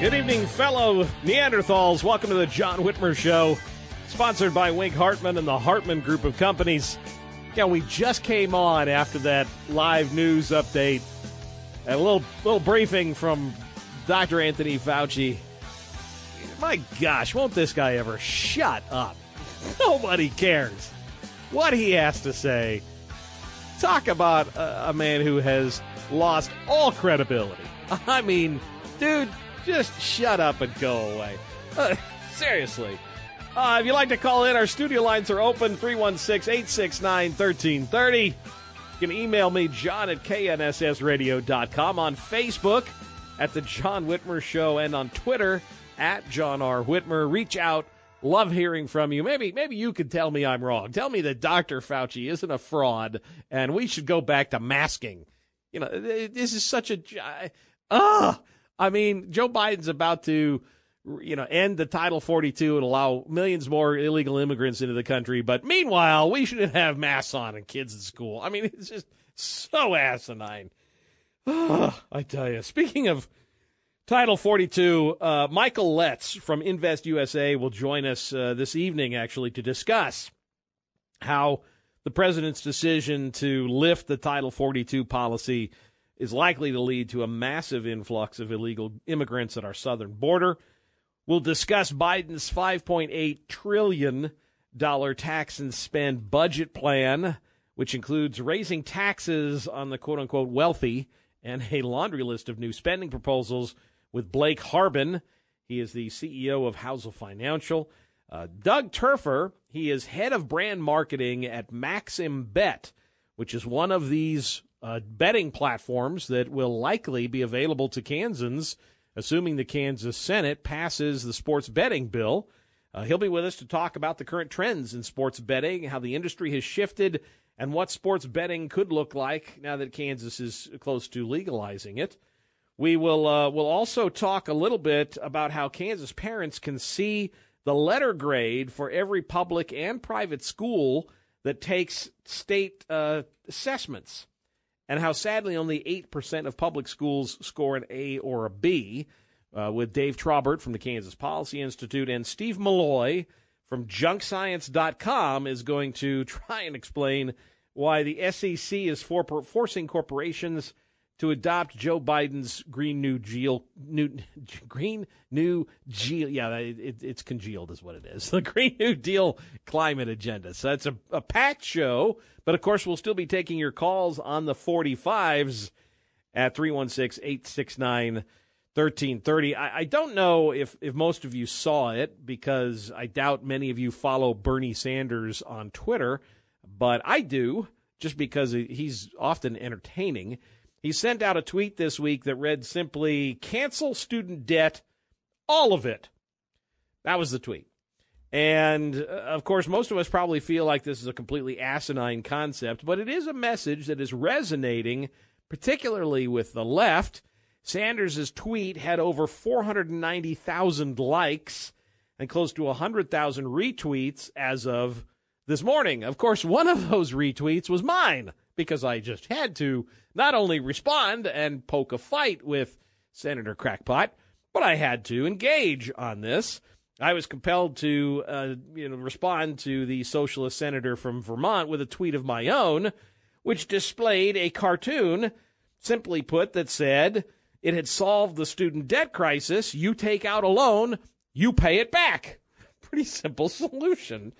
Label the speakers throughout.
Speaker 1: Good evening, fellow Neanderthals. Welcome to the John Whitmer Show, sponsored by Wink Hartman and the Hartman Group of Companies. Yeah, we just came on after that live news update, and a little little briefing from Dr. Anthony Fauci. My gosh, won't this guy ever shut up? Nobody cares what he has to say. Talk about a, a man who has lost all credibility. I mean, dude, just shut up and go away. Uh, seriously. Uh, if you'd like to call in, our studio lines are open 316 869 1330. You can email me, John at knssradio.com, on Facebook at The John Whitmer Show, and on Twitter at John R. Whitmer. Reach out. Love hearing from you. Maybe maybe you could tell me I'm wrong. Tell me that Dr. Fauci isn't a fraud and we should go back to masking. You know, this is such a. Ah! I mean, Joe Biden's about to, you know, end the Title 42 and allow millions more illegal immigrants into the country. But meanwhile, we shouldn't have masks on and kids in school. I mean, it's just so asinine. I tell you. Speaking of Title 42, uh, Michael Letts from Invest USA will join us uh, this evening, actually, to discuss how the president's decision to lift the Title 42 policy is likely to lead to a massive influx of illegal immigrants at our southern border. We'll discuss Biden's $5.8 trillion tax and spend budget plan, which includes raising taxes on the quote unquote wealthy and a laundry list of new spending proposals with Blake Harbin. He is the CEO of Housel Financial. Uh, Doug Turfer, he is head of brand marketing at Maxim Bet, which is one of these uh, betting platforms that will likely be available to Kansans, assuming the Kansas Senate passes the sports betting bill. Uh, he'll be with us to talk about the current trends in sports betting, how the industry has shifted, and what sports betting could look like now that Kansas is close to legalizing it. We will uh, will also talk a little bit about how Kansas parents can see the letter grade for every public and private school that takes state uh, assessments and how sadly only 8% of public schools score an A or a B. Uh, with Dave Trabert from the Kansas Policy Institute and Steve Milloy from junkscience.com is going to try and explain why the SEC is for forcing corporations to adopt Joe Biden's Green New Deal, new, Green New Deal. Yeah, it, it's congealed, is what it is. The Green New Deal climate agenda. So it's a, a packed show, but of course, we'll still be taking your calls on the 45s at 316 869 1330. I don't know if, if most of you saw it because I doubt many of you follow Bernie Sanders on Twitter, but I do just because he's often entertaining. He sent out a tweet this week that read simply, cancel student debt, all of it. That was the tweet. And uh, of course, most of us probably feel like this is a completely asinine concept, but it is a message that is resonating, particularly with the left, Sanders' tweet had over 490,000 likes and close to 100,000 retweets as of this morning. Of course, one of those retweets was mine because I just had to not only respond and poke a fight with Senator Crackpot, but I had to engage on this. I was compelled to uh, you know, respond to the socialist senator from Vermont with a tweet of my own, which displayed a cartoon, simply put, that said it had solved the student debt crisis. You take out a loan, you pay it back. Pretty simple solution.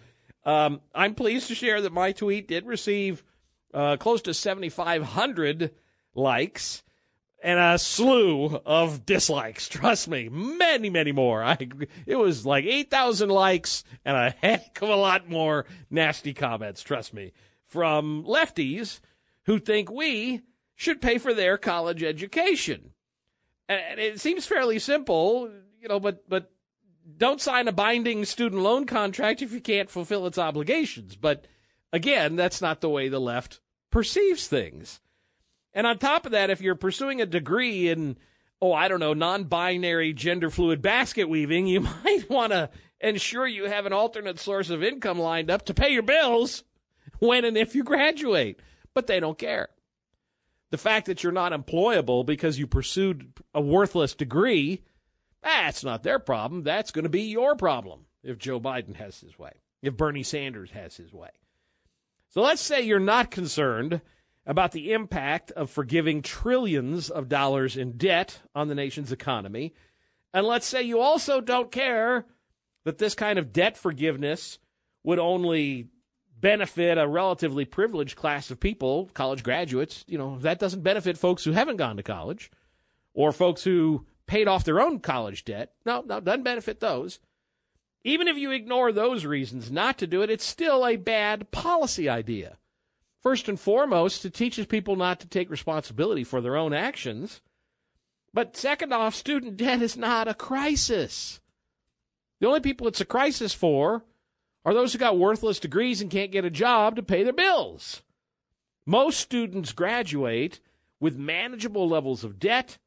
Speaker 1: Um, I'm pleased to share that my tweet did receive uh, close to 7,500 likes and a slew of dislikes. Trust me, many, many more. I, it was like 8,000 likes and a heck of a lot more nasty comments, trust me, from lefties who think we should pay for their college education. And it seems fairly simple, you know, but, but don't sign a binding student loan contract if you can't fulfill its obligations. But again, that's not the way the left perceives things. And on top of that, if you're pursuing a degree in, oh, I don't know, non binary gender fluid basket weaving, you might want to ensure you have an alternate source of income lined up to pay your bills when and if you graduate. But they don't care. The fact that you're not employable because you pursued a worthless degree, that's not their problem. That's going to be your problem if Joe Biden has his way, if Bernie Sanders has his way. So let's say you're not concerned about the impact of forgiving trillions of dollars in debt on the nation's economy. And let's say you also don't care that this kind of debt forgiveness would only benefit a relatively privileged class of people, college graduates. You know, that doesn't benefit folks who haven't gone to college or folks who paid off their own college debt. No, no, doesn't benefit those. Even if you ignore those reasons not to do it, it's still a bad policy idea. First and foremost, it teaches people not to take responsibility for their own actions. But second off, student debt is not a crisis. The only people it's a crisis for are those who got worthless degrees and can't get a job to pay their bills. Most students graduate with manageable levels of debt,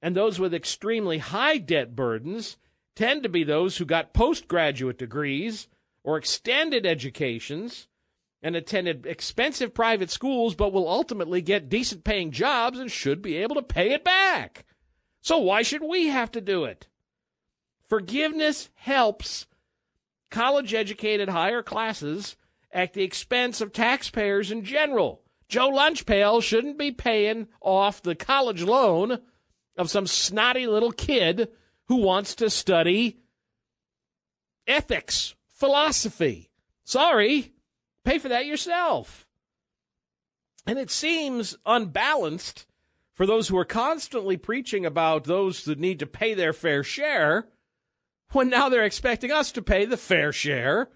Speaker 1: and those with extremely high debt burdens tend to be those who got postgraduate degrees or extended educations and attended expensive private schools, but will ultimately get decent paying jobs and should be able to pay it back. So why should we have to do it? Forgiveness helps college educated higher classes at the expense of taxpayers in general. Joe Lunchpail shouldn't be paying off the college loan of some snotty little kid who wants to study ethics, philosophy. Sorry, Pay for that yourself. And it seems unbalanced for those who are constantly preaching about those that need to pay their fair share when now they're expecting us to pay the fair share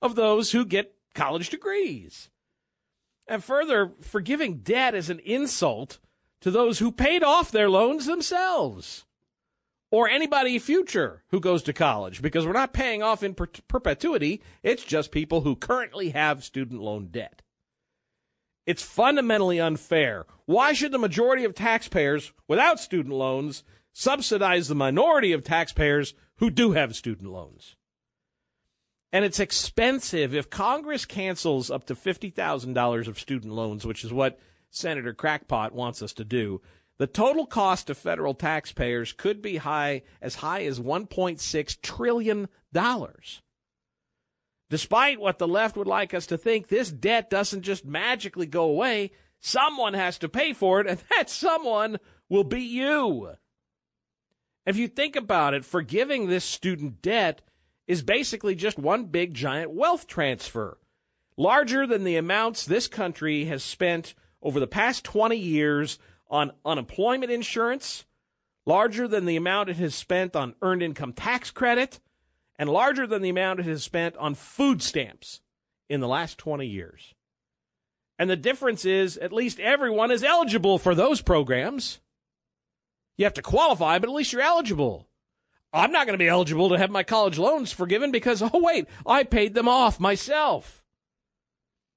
Speaker 1: of those who get college degrees. And further, forgiving debt is an insult to those who paid off their loans themselves or anybody future who goes to college because we're not paying off in per- perpetuity. It's just people who currently have student loan debt. It's fundamentally unfair. Why should the majority of taxpayers without student loans subsidize the minority of taxpayers who do have student loans? And it's expensive. If Congress cancels up to $50,000 of student loans, which is what Senator Crackpot wants us to do, the total cost to federal taxpayers could be high as high as 1.6 trillion dollars. Despite what the left would like us to think, this debt doesn't just magically go away. Someone has to pay for it, and that someone will be you. If you think about it, forgiving this student debt is basically just one big giant wealth transfer, larger than the amounts this country has spent over the past 20 years on unemployment insurance, larger than the amount it has spent on earned income tax credit, and larger than the amount it has spent on food stamps in the last 20 years. And the difference is at least everyone is eligible for those programs. You have to qualify, but at least you're eligible. I'm not going to be eligible to have my college loans forgiven because, oh, wait, I paid them off myself.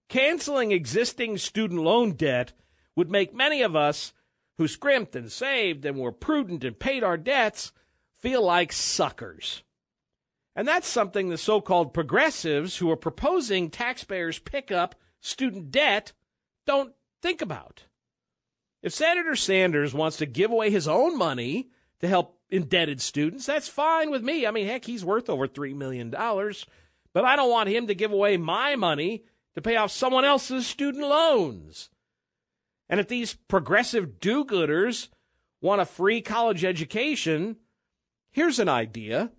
Speaker 1: Canceling existing student loan debt would make many of us who scrimped and saved and were prudent and paid our debts feel like suckers. And that's something the so called progressives who are proposing taxpayers pick up student debt don't think about. If Senator Sanders wants to give away his own money to help indebted students, that's fine with me. I mean, heck, he's worth over $3 million. But I don't want him to give away my money to pay off someone else's student loans. And if these progressive do gooders want a free college education, here's an idea.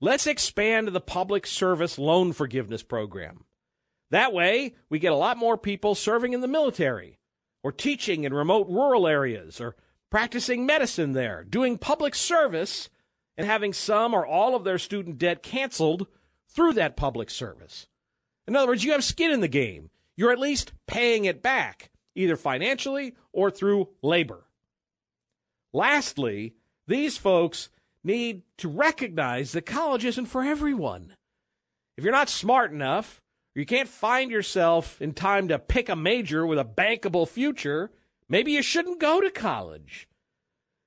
Speaker 1: Let's expand the public service loan forgiveness program. That way, we get a lot more people serving in the military or teaching in remote rural areas or practicing medicine there, doing public service, and having some or all of their student debt canceled through that public service. In other words, you have skin in the game. You're at least paying it back, either financially or through labor. Lastly, these folks need to recognize that college isn't for everyone. If you're not smart enough, or you can't find yourself in time to pick a major with a bankable future, maybe you shouldn't go to college.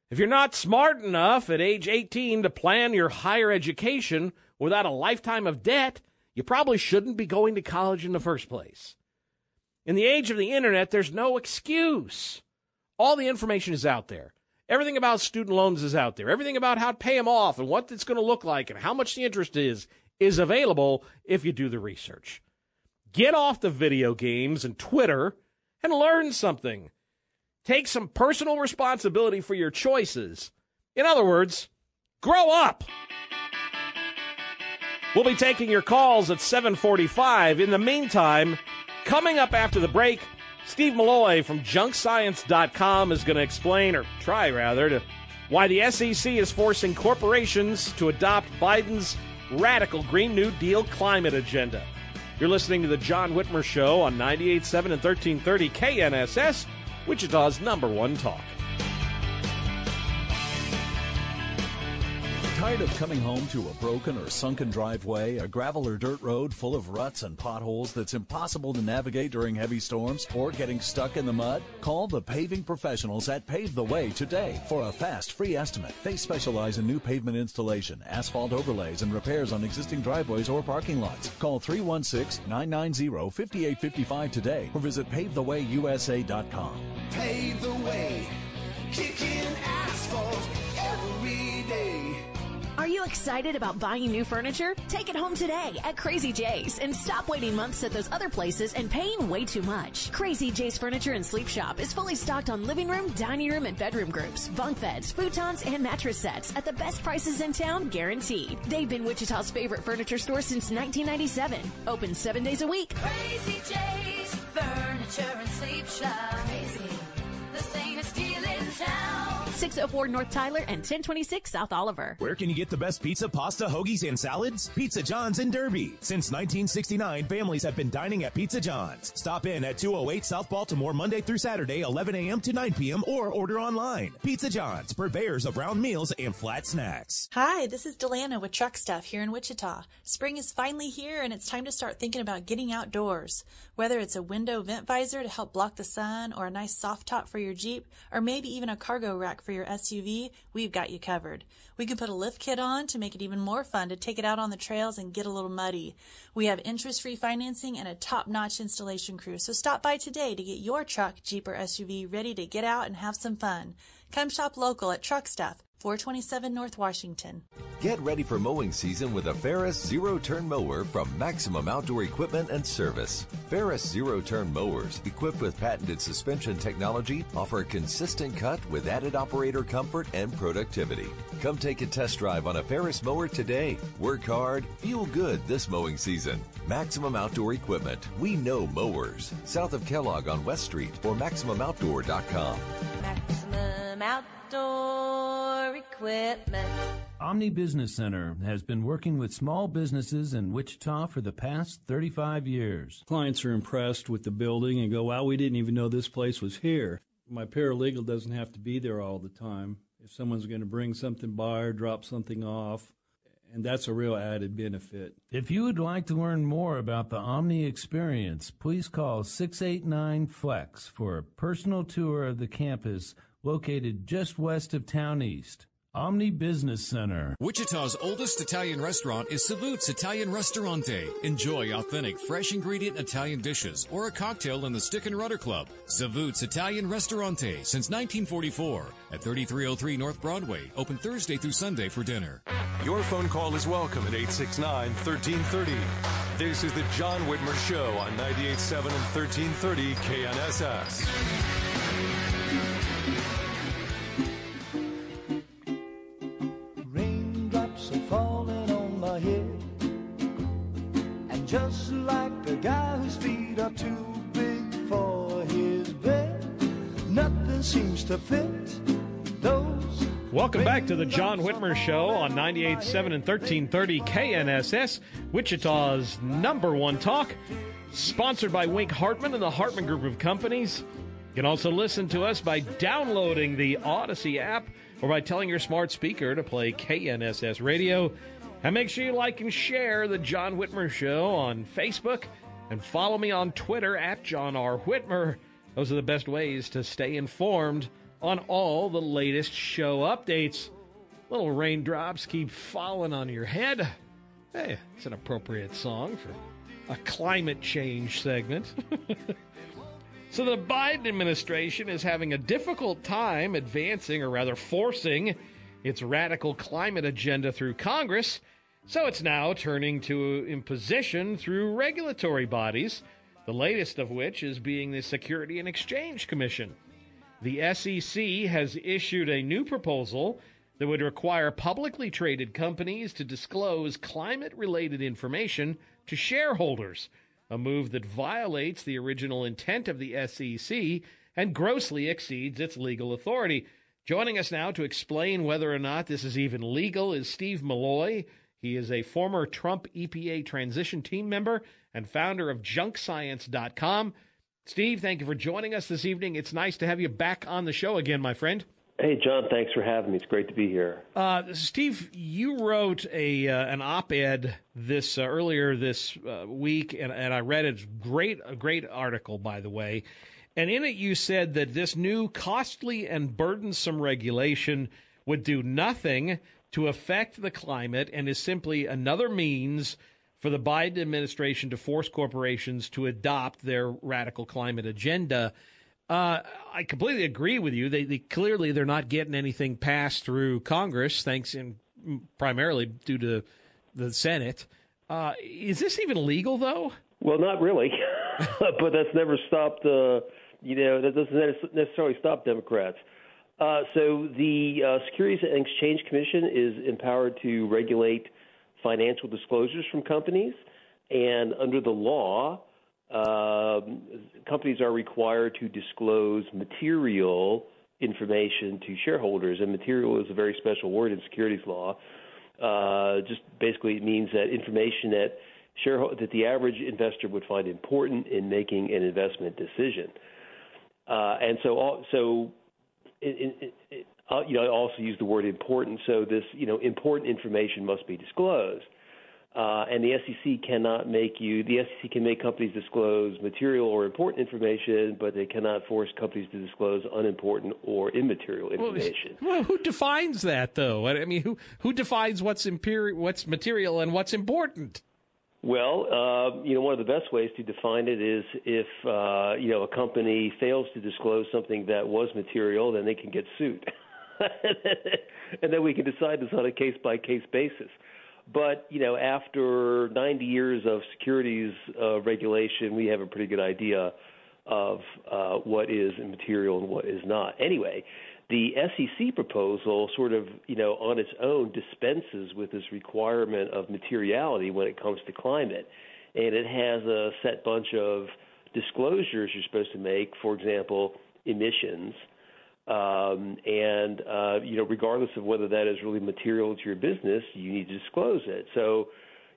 Speaker 1: If you're not smart enough at age 18 to plan your higher education without a lifetime of debt, you probably shouldn't be going to college in the first place. In the age of the internet, there's no excuse. All the information is out there. Everything about student loans is out there. Everything about how to pay them off and what it's going to look like and how much the interest is is available if you do the research. Get off the video games and Twitter and learn something. Take some personal responsibility for your choices. In other words, grow up. We'll be taking your calls at 745. In the meantime, coming up after the break, Steve Milloy from junkscience.com is going to explain, or try rather, to why the SEC is forcing corporations to adopt Biden's radical Green New Deal climate agenda. You're listening to the John Whitmer Show on 98.7 and 1330 KNSS, Wichita's number one talk.
Speaker 2: Tired of coming home to a broken or sunken driveway, a gravel or dirt road full of ruts and potholes that's impossible to navigate during heavy storms, or getting stuck in the mud? Call the paving professionals at Pave the Way today for a fast, free estimate. They specialize in new pavement installation, asphalt overlays, and repairs on existing driveways or parking lots. Call 316-990-5855 today or visit pavethewayusa.com.
Speaker 3: Pave the
Speaker 4: excited about buying new furniture? Take it home today at Crazy J's and stop waiting months at those other places and paying way too much. Crazy J's Furniture and Sleep Shop is fully stocked on living room, dining room, and bedroom groups, bunk beds, futons, and mattress sets at the best prices in town, guaranteed. They've been Wichita's favorite furniture store since 1997. Open seven days a week.
Speaker 5: Crazy J's Furniture and Sleep Shop. Crazy. The sanest deal in town.
Speaker 4: 604 North Tyler and 1026 South Oliver.
Speaker 6: Where can you get the best pizza, pasta, hoagies, and salads? Pizza John's in Derby. Since 1969, families have been dining at Pizza John's. Stop in at 208 South Baltimore Monday through Saturday, 11 a.m. to 9 p.m. or order online. Pizza John's, purveyors of round meals and flat snacks.
Speaker 7: Hi, this is Delana with Truck Stuff here in Wichita. Spring is finally here and it's time to start thinking about getting outdoors. Whether it's a window vent visor to help block the sun or a nice soft top for your Jeep or maybe even a cargo rack for your SUV, we've got you covered. We can put a lift kit on to make it even more fun to take it out on the trails and get a little muddy. We have interest-free financing and a top-notch installation crew. So stop by today to get your truck, Jeep or SUV ready to get out and have some fun. Come shop local at Truck Stuff, 427 North Washington.
Speaker 8: Get ready for mowing season with a Ferris Zero Turn Mower from Maximum Outdoor Equipment and Service. Ferris Zero Turn Mowers, equipped with patented suspension technology, offer a consistent cut with added operator comfort and productivity. Come take a test drive on a Ferris mower today. Work hard, feel good this mowing season. Maximum Outdoor Equipment. We know mowers. South of Kellogg on West Street or MaximumOutdoor.com.
Speaker 5: Maximum Outdoor Equipment.
Speaker 9: Omni Business Center has been working with small businesses in Wichita for the past 35 years.
Speaker 10: Clients are impressed with the building and go, wow, we didn't even know this place was here. My paralegal doesn't have to be there all the time. If someone's going to bring something by or drop something off, and that's a real added benefit.
Speaker 9: If you would like to learn more about the Omni experience, please call 689 Flex for a personal tour of the campus located just west of Town East. Omni Business Center.
Speaker 11: Wichita's oldest Italian restaurant is Savute's Italian Restaurante. Enjoy authentic, fresh ingredient Italian dishes or a cocktail in the Stick and Rudder Club. Savute's Italian Restaurante since 1944 at 3303 North Broadway. Open Thursday through Sunday for dinner.
Speaker 12: Your phone call is welcome at 869 1330. This is the John Whitmer Show on 98.7 and 1330 KNSS.
Speaker 3: To fit those.
Speaker 1: Welcome back to the John Whitmer Show on 98.7 and 1330 KNSS, Wichita's number one talk. Sponsored by Wink Hartman and the Hartman Group of Companies. You can also listen to us by downloading the Odyssey app or by telling your smart speaker to play KNSS Radio. And make sure you like and share the John Whitmer Show on Facebook and follow me on Twitter at John R. Whitmer. Those are the best ways to stay informed on all the latest show updates. Little raindrops keep falling on your head. Hey, it's an appropriate song for a climate change segment. so the Biden administration is having a difficult time advancing, or rather forcing, its radical climate agenda through Congress. So it's now turning to imposition through regulatory bodies, the latest of which is being the Security and Exchange Commission. The SEC has issued a new proposal that would require publicly traded companies to disclose climate related information to shareholders, a move that violates the original intent of the SEC and grossly exceeds its legal authority. Joining us now to explain whether or not this is even legal is Steve Milloy. He is a former Trump EPA transition team member and founder of junkscience.com. Steve, thank you for joining us this evening. It's nice to have you back on the show again, my friend.
Speaker 13: Hey, John, thanks for having me. It's great to be here.
Speaker 1: Uh, Steve, you wrote a uh, an op-ed this uh, earlier this uh, week, and, and I read it. Great, a great article, by the way. And in it, you said that this new costly and burdensome regulation would do nothing to affect the climate and is simply another means for the Biden administration to force corporations to adopt their radical climate agenda. Uh, I completely agree with you. They, they, clearly they're not getting anything passed through Congress, thanks in primarily due to the Senate. Uh, is this even legal, though?
Speaker 13: Well, not really, but that's never stopped. Uh, you know, that doesn't necessarily stop Democrats. Uh, so the uh, Securities and Exchange Commission is empowered to regulate financial disclosures from companies, and under the law, um, companies are required to disclose material information to shareholders, and material is a very special word in securities law. Uh, just basically, it means that information that shareholder that the average investor would find important in making an investment decision. Uh, and so, all, so, it, it, it, uh, you know, I also use the word important. So this, you know, important information must be disclosed. Uh, and the SEC cannot make you. The SEC can make companies disclose material or important information, but they cannot force companies to disclose unimportant or immaterial information.
Speaker 1: Well, well who defines that, though? I mean, who who defines what's imperi- what's material and what's important?
Speaker 13: Well, uh, you know, one of the best ways to define it is if uh, you know a company fails to disclose something that was material, then they can get sued, and then we can decide this on a case by case basis. But you know, after 90 years of securities uh, regulation, we have a pretty good idea of uh, what is immaterial and what is not. Anyway, the SEC proposal sort of, you know, on its own dispenses with this requirement of materiality when it comes to climate, and it has a set bunch of disclosures you're supposed to make. For example, emissions um, and uh, you know, regardless of whether that is really material to your business, you need to disclose it. So,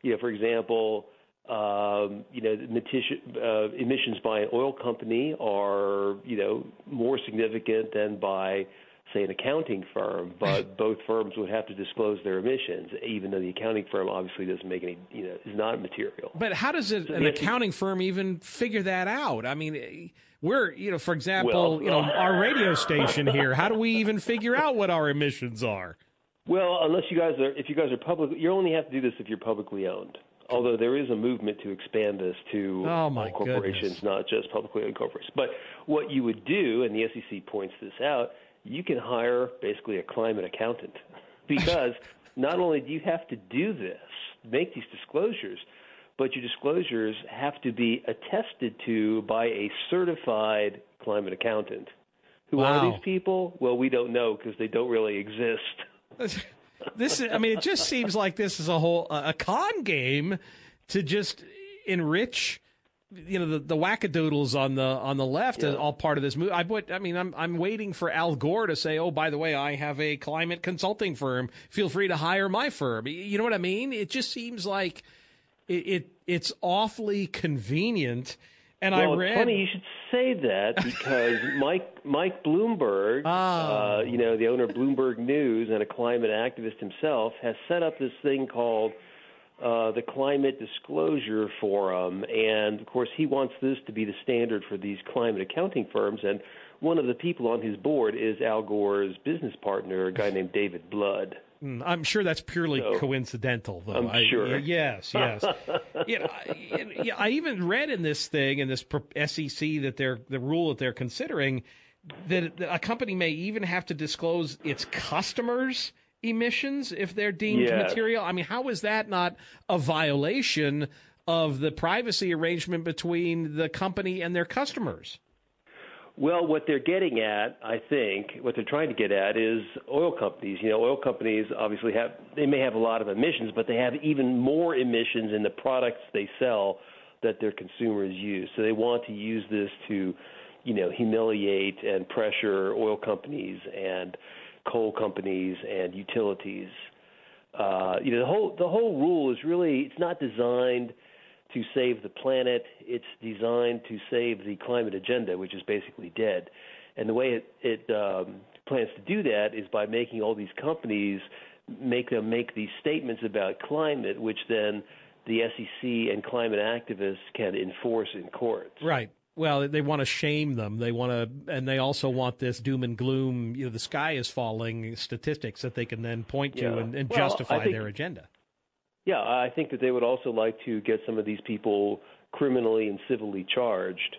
Speaker 13: you know, for example, um, you know, uh, emissions by an oil company are you know more significant than by say an accounting firm, but both firms would have to disclose their emissions, even though the accounting firm obviously doesn't make any, you know, is not material.
Speaker 1: But how does it, an accounting firm even figure that out? I mean, we're, you know, for example,
Speaker 13: Well-
Speaker 1: you know, uh, our radio station here. How do we even figure out what our emissions are?
Speaker 13: Well, unless you guys are, if you guys are public, you only have to do this if you're publicly owned. Although there is a movement to expand this to
Speaker 1: Oh,
Speaker 13: all corporations, not just publicly owned corporations. But what you would do, and the SEC points this out, you can hire basically a climate accountant because not only do you have to do this, make these disclosures, but your disclosures have to be attested to by a certified climate accountant. Who
Speaker 1: Wow.
Speaker 13: are these people? Well, we don't know because they don't really exist.
Speaker 1: This is, I mean, it just seems like this is a whole a con game to just enrich, you know, the, the wackadoodles on the on the left are all part of this move. I put, I mean, I'm I'm waiting for Al Gore to say, oh, by the way, I have a climate consulting firm. Feel free to hire my firm. You know what I mean? It just seems like it, it it's awfully convenient. And
Speaker 13: well,
Speaker 1: I read
Speaker 13: it's funny you should say that because Mike Mike Bloomberg, uh, you know, the owner of Bloomberg News and a climate activist himself, has set up this thing called uh, the Climate Disclosure Forum, and of course he wants this to be the standard for these climate accounting firms. And one of the people on his board is Al Gore's business partner, a guy named David Blood.
Speaker 1: Mm, I'm sure that's purely
Speaker 13: So,
Speaker 1: coincidental, though.
Speaker 13: I'm
Speaker 1: I-
Speaker 13: sure.
Speaker 1: yes, yes. know, I, yeah, I even read in this thing in this SEC that they're the rule that they're considering that a company may even have to disclose its customers' emissions if they're deemed
Speaker 13: Yes.
Speaker 1: material. I mean, how is that not a violation of the privacy arrangement between the company and their customers?
Speaker 13: Well, what they're getting at, I think, what they're trying to get at is oil companies. You know, oil companies obviously have, they may have a lot of emissions, but they have even more emissions in the products they sell that their consumers use. So they want to use this to, you know, humiliate and pressure oil companies and coal companies and utilities. Uh, you know, the whole the whole rule is really it's not designed to save the planet. It's designed to save the climate agenda, which is basically dead. And the way it, it um, plans to do that is by making all these companies make them make these statements about climate, which then the SEC and climate activists can enforce in court.
Speaker 1: Right. Well, they want to shame them. They want to, and they also want this doom and gloom. You know, the sky is falling statistics that they can then point to
Speaker 13: Yeah.
Speaker 1: and, and
Speaker 13: Well,
Speaker 1: justify
Speaker 13: think-
Speaker 1: their agenda.
Speaker 13: Yeah, I think that they would also like to get some of these people criminally and civilly charged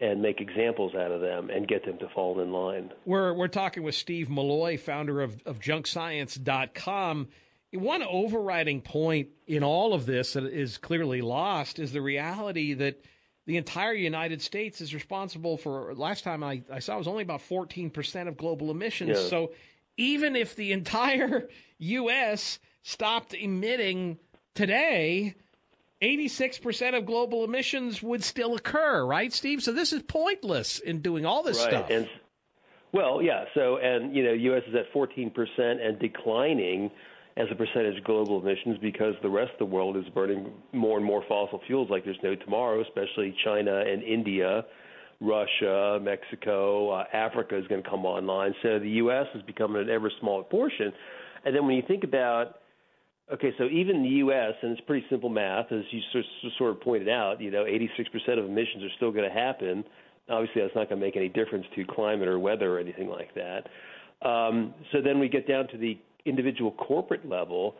Speaker 13: and make examples out of them and get them to fall in line.
Speaker 1: We're we're talking with Steve Milloy, founder of, of junkscience.com. One overriding point in all of this that is clearly lost is the reality that the entire United States is responsible for last time I, I saw it was only about 14% of global emissions.
Speaker 13: Yeah.
Speaker 1: So even if the entire US stopped emitting today, 86% of global emissions would still occur, right, Steve? So this is pointless in doing all this
Speaker 13: right.
Speaker 1: stuff.
Speaker 13: And well, yeah. So, and you know, U.S. is at 14 percent and declining as a percentage of global emissions because the rest of the world is burning more and more fossil fuels like there's no tomorrow. Especially China and India, Russia, Mexico, uh, Africa is going to come online. So the U.S. is becoming an ever smaller portion. And then when you think about Okay, so even the U.S. and it's pretty simple math, as you sort of pointed out. You know, 86% of emissions are still going to happen. Obviously, that's not going to make any difference to climate or weather or anything like that. Um, so then we get down to the individual corporate level,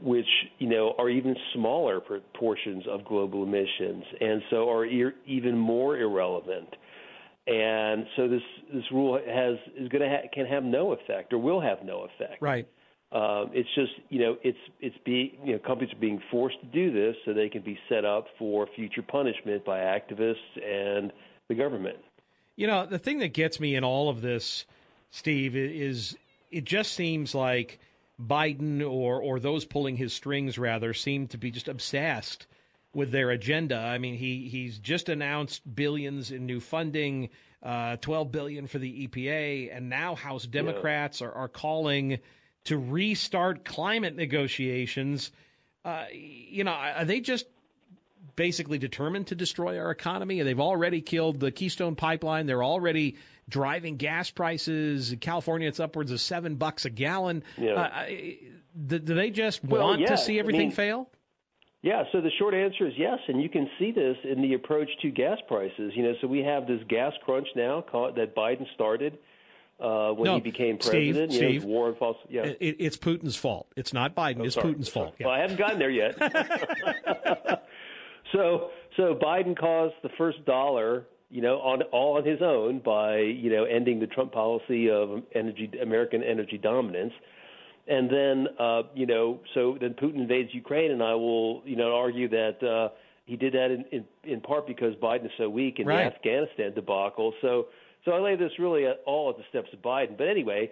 Speaker 13: which you know are even smaller por- portions of global emissions, and so are e- even more irrelevant. And so this this rule has is going to ha- can have no effect or will have no effect.
Speaker 1: Right.
Speaker 13: Um, it's just you know it's it's being you know companies are being forced to do this so they can be set up for future punishment by activists and the government.
Speaker 1: You know, the thing that gets me in all of this, Steve, is it just seems like Biden or or those pulling his strings rather seem to be just obsessed with their agenda. I mean, he he's just announced billions in new funding, uh, 12 billion for the EPA, and now House Democrats are, are calling to restart climate negotiations. Uh, you know, are they just basically determined to destroy our economy. They've already killed the Keystone Pipeline. They're already driving gas prices. In California, it's upwards of seven bucks a gallon.
Speaker 13: Yeah.
Speaker 1: Uh, do, do they just
Speaker 13: Well,
Speaker 1: want
Speaker 13: yeah,
Speaker 1: to see
Speaker 13: I
Speaker 1: everything
Speaker 13: mean-
Speaker 1: fail?
Speaker 13: Yeah, so the short answer is yes, and you can see this in the approach to gas prices. You know, so we have this gas crunch now that Biden started uh, when
Speaker 1: no,
Speaker 13: he became president.
Speaker 1: Steve,
Speaker 13: you know, war and false. Yeah,
Speaker 1: it, it's Putin's fault. It's not Biden.
Speaker 13: Oh,
Speaker 1: it's
Speaker 13: sorry.
Speaker 1: Putin's fault.
Speaker 13: Well, I haven't gotten there yet. so, so Biden caused the first dollar, you know, on all on his own by you know ending the Trump policy of energy American energy dominance. And then, uh, you know, so then Putin invades Ukraine, and I will, you know, argue that uh, he did that in, in, in part because Biden is so weak in
Speaker 1: Right.
Speaker 13: the Afghanistan debacle. So, so I lay this really at, all at the steps of Biden. But anyway,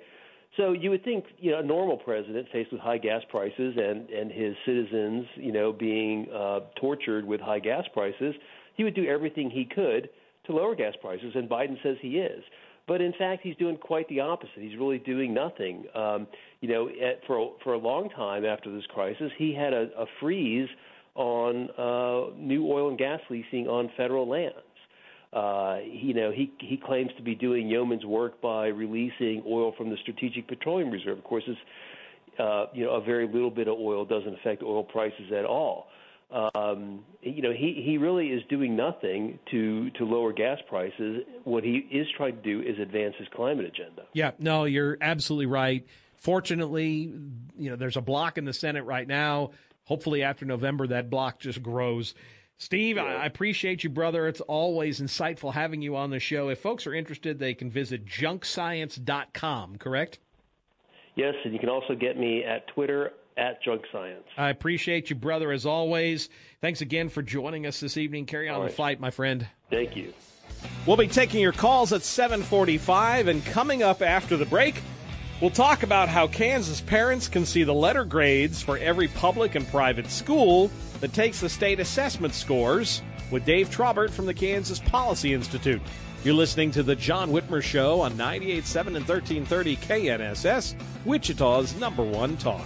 Speaker 13: so you would think, you know, a normal president faced with high gas prices and and his citizens, you know, being uh, tortured with high gas prices, he would do everything he could to lower gas prices, and Biden says he is. But in fact, he's doing quite the opposite. He's really doing nothing. Um, you know, at, for for a long time after this crisis, he had a, a freeze on uh, new oil and gas leasing on federal lands. Uh, you know, he he claims to be doing yeoman's work by releasing oil from the Strategic Petroleum Reserve. Of course, it's uh, you know a very little bit of oil doesn't affect oil prices at all. Um, you know, he he really is doing nothing to to lower gas prices. What he is trying to do is advance his climate agenda.
Speaker 1: Yeah, no, you're absolutely right. Fortunately, you know, there's a block in the Senate right now. Hopefully, after November, that block just grows. Steve, I I appreciate you, brother. It's always insightful having you on the show. If folks are interested, they can visit junkscience.com, correct?
Speaker 13: Yes, and you can also get me at Twitter at Junk Science.
Speaker 1: I appreciate you, brother, as always. Thanks again for joining us this evening. Carry on
Speaker 13: All
Speaker 1: the fight, my friend.
Speaker 13: Thank you.
Speaker 1: We'll be taking your calls at 745, and coming up after the break, we'll talk about how Kansas parents can see the letter grades for every public and private school that takes the state assessment scores with Dave Trabert from the Kansas Policy Institute. You're listening to The John Whitmer Show on 98.7 and 1330 KNSS, Wichita's number one talk.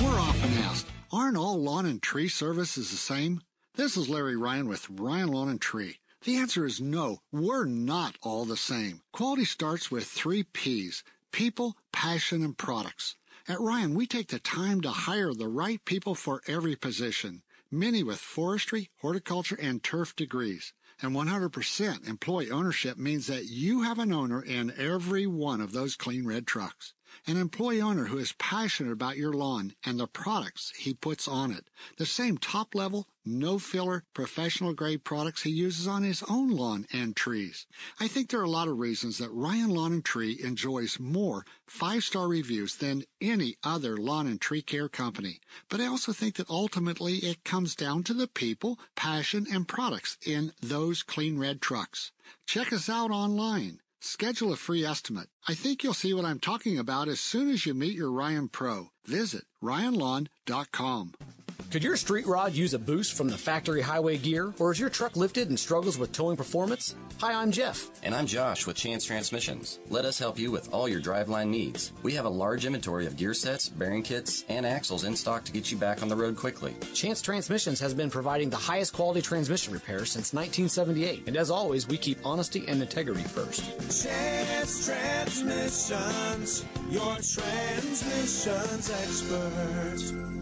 Speaker 14: We're often asked, aren't all lawn and tree services the same? This is Larry Ryan with Ryan Lawn and Tree. The answer is no, we're not all the same. Quality starts with three P's people, passion, and products. At Ryan, we take the time to hire the right people for every position, many with forestry, horticulture, and turf degrees. And 100% employee ownership means that you have an owner in every one of those clean red trucks. An employee owner who is passionate about your lawn and the products he puts on it. The same top level, no filler, professional grade products he uses on his own lawn and trees. I think there are a lot of reasons that Ryan Lawn and Tree enjoys more five star reviews than any other lawn and tree care company. But I also think that ultimately it comes down to the people, passion, and products in those clean red trucks. Check us out online. Schedule a free estimate. I think you'll see what I'm talking about as soon as you meet your Ryan Pro. Visit ryanlawn.com.
Speaker 15: Could your street rod use a boost from the factory highway gear, or is your truck lifted and struggles with towing performance? Hi, I'm Jeff.
Speaker 16: And I'm Josh with Chance Transmissions. Let us help you with all your driveline needs. We have a large inventory of gear sets, bearing kits, and axles in stock to get you back on the road quickly.
Speaker 15: Chance Transmissions has been providing the highest quality transmission repair since 1978, and as always, we keep honesty and integrity first.
Speaker 3: Chance Transmissions, your transmissions expert.